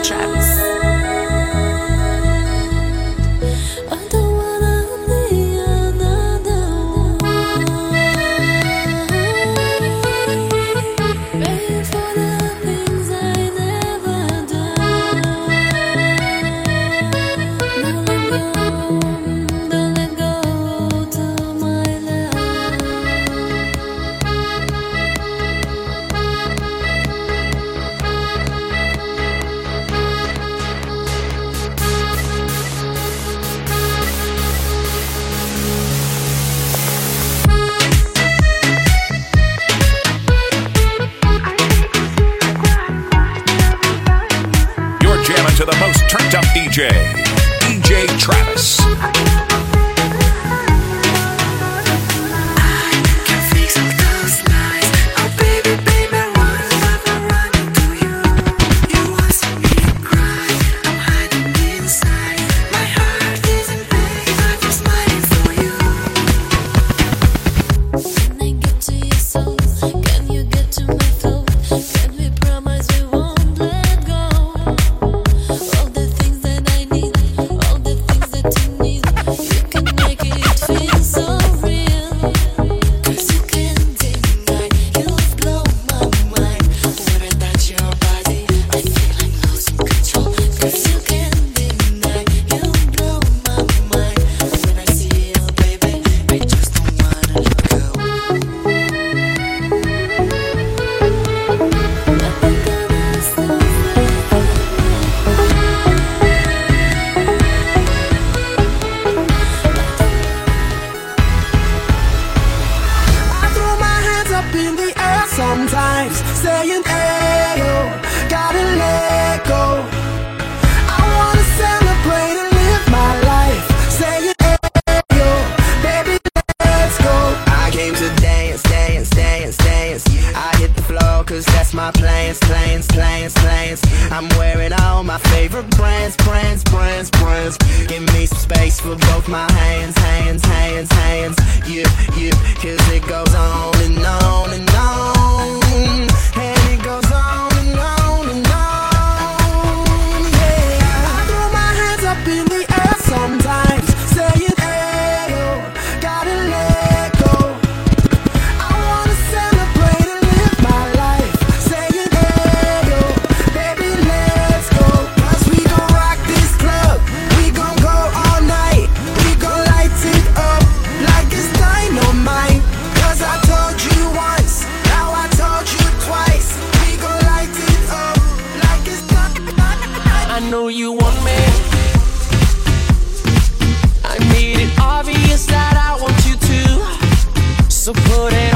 Trap. Okay.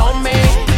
on me.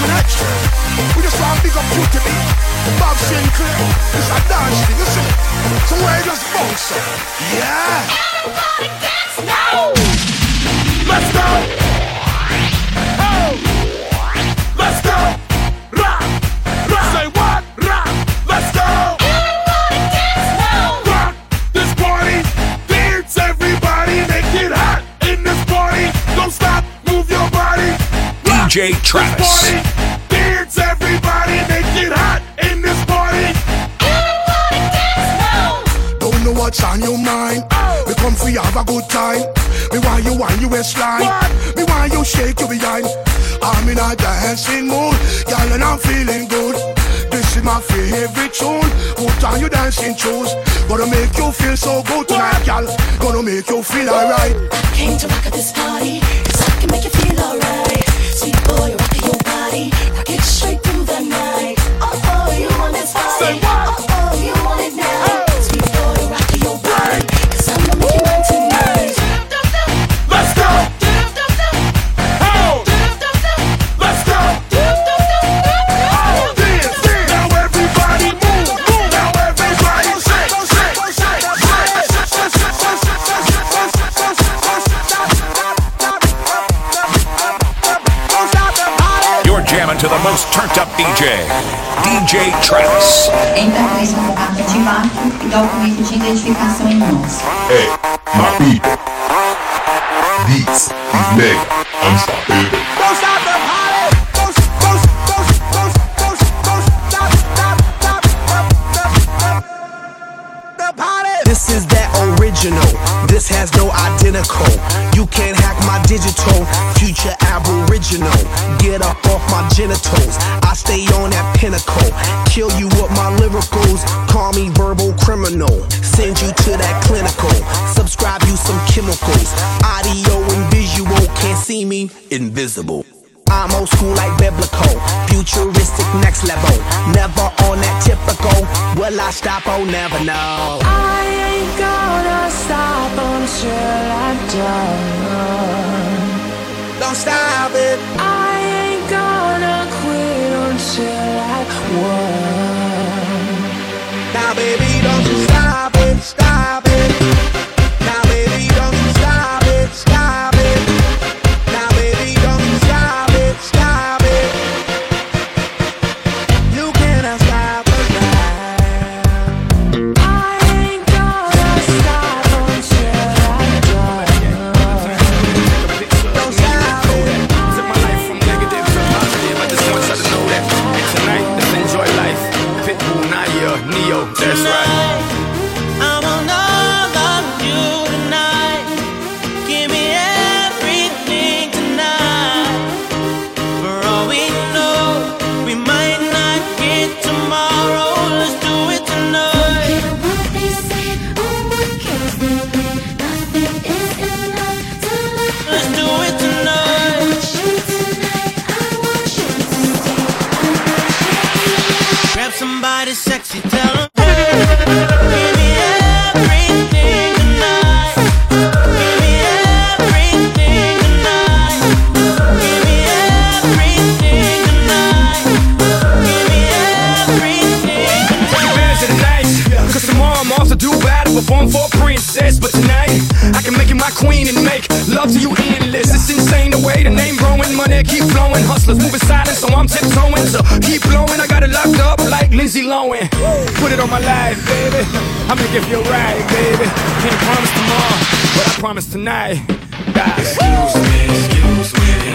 coming at you. We just want up you to me. Bob Sinclar, it's a dance thing, you see. So where does bounce? Yeah. Everybody dance now. DJ this Travis. party. Dance everybody. Make it hot in this party. Everybody dance now. Don't know what's on your mind. We come for you have a good time. Me want you want you waistline. Me want you shake your behind. I'm in a dancing mood, girl, and I'm feeling good. This is my favorite tune. Put on your dancing shoes. Gonna make you feel so good tonight, girl. Gonna make you feel alright. Came to rock at this jamming to the most turned up DJ, DJ Travis. Entra com esse contato ativado e documento de identificação em mãos. Hey, my people. This is Mega Unstoppable. Has no identical. You can't hack my digital. Future aboriginal. Get up off my genitals. I stay on that pinnacle. Kill you with my lyricals. Call me verbal criminal. Send you to that clinical. Subscribe you some chemicals. Audio and visual. Can't see me. Invisible. I'm old school like biblical, futuristic next level. Never on that typical. Will I stop? Oh, never know. I ain't gonna stop until I'm done. Don't stop it. I ain't gonna quit until I won. Now, baby, on my life, baby. Gonna give you a ride, baby. Can't promise tomorrow, but I promise tonight. Excuse me, excuse me,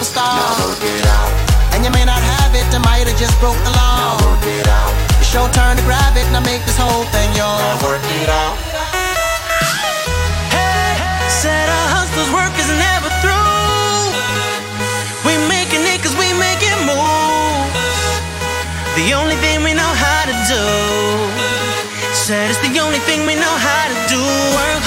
all on the ball. Now work it out, And it's going fast cause I feel like a superstar. now work it out. just broke the law. It's your turn to grab it, now make this whole thing yours. work it out. Hey, said our hustlers' work is never through. We making it cause we making moves. The only thing we know how to do. Said it's the only thing we know how to do. Work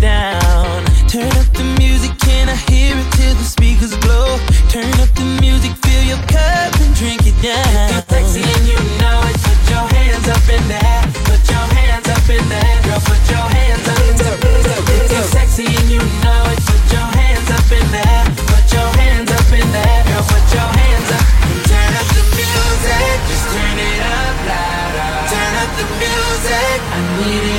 down. Turn up the music, can I hear it till the speakers blow? Turn up the music, fill your cup and drink it down. You're sexy and you know it, put your hands up in the air. Put your hands up in the air. Girl, put your hands up in the air. If you're sexy and you know it, put your hands up in the air. Put your hands up in the air. Girl, put your hands up turn up the music. Just turn it up louder. Turn up the music. I need it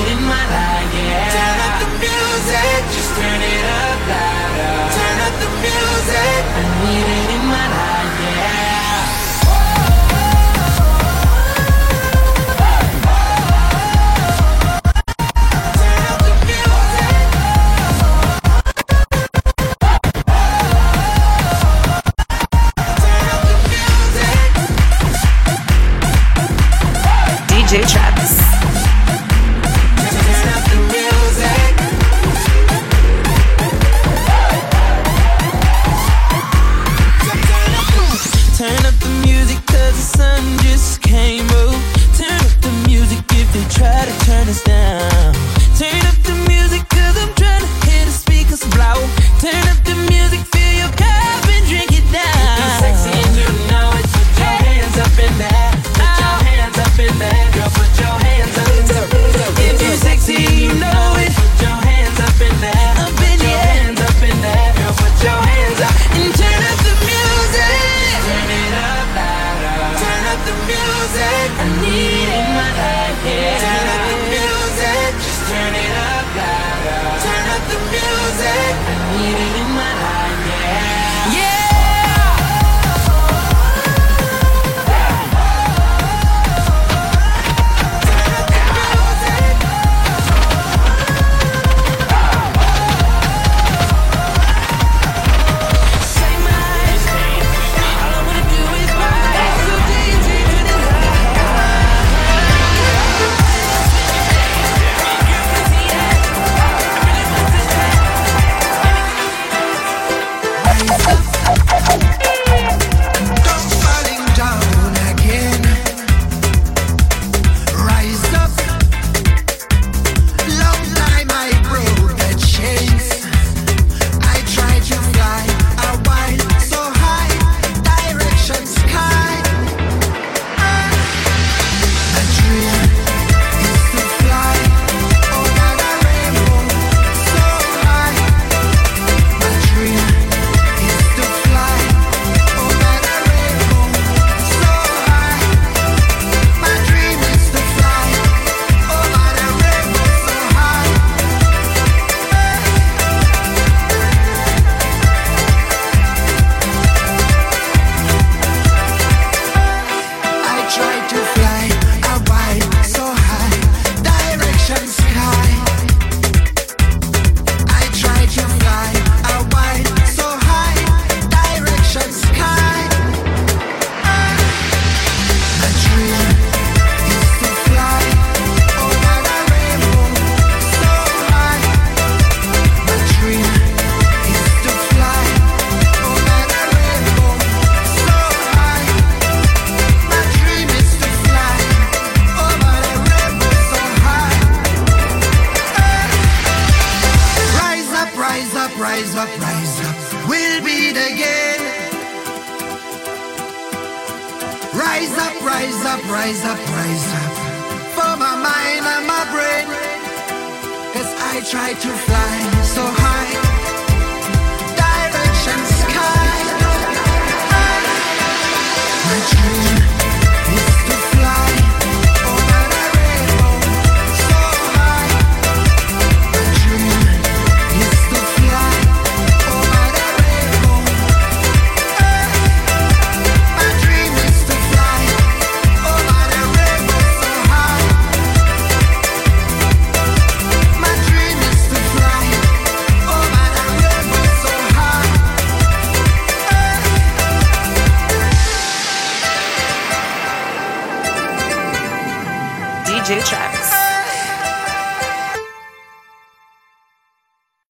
try to turn us down. Turn up the up, rise up, rise up, rise up. For my mind and my brain. Cause I try to fly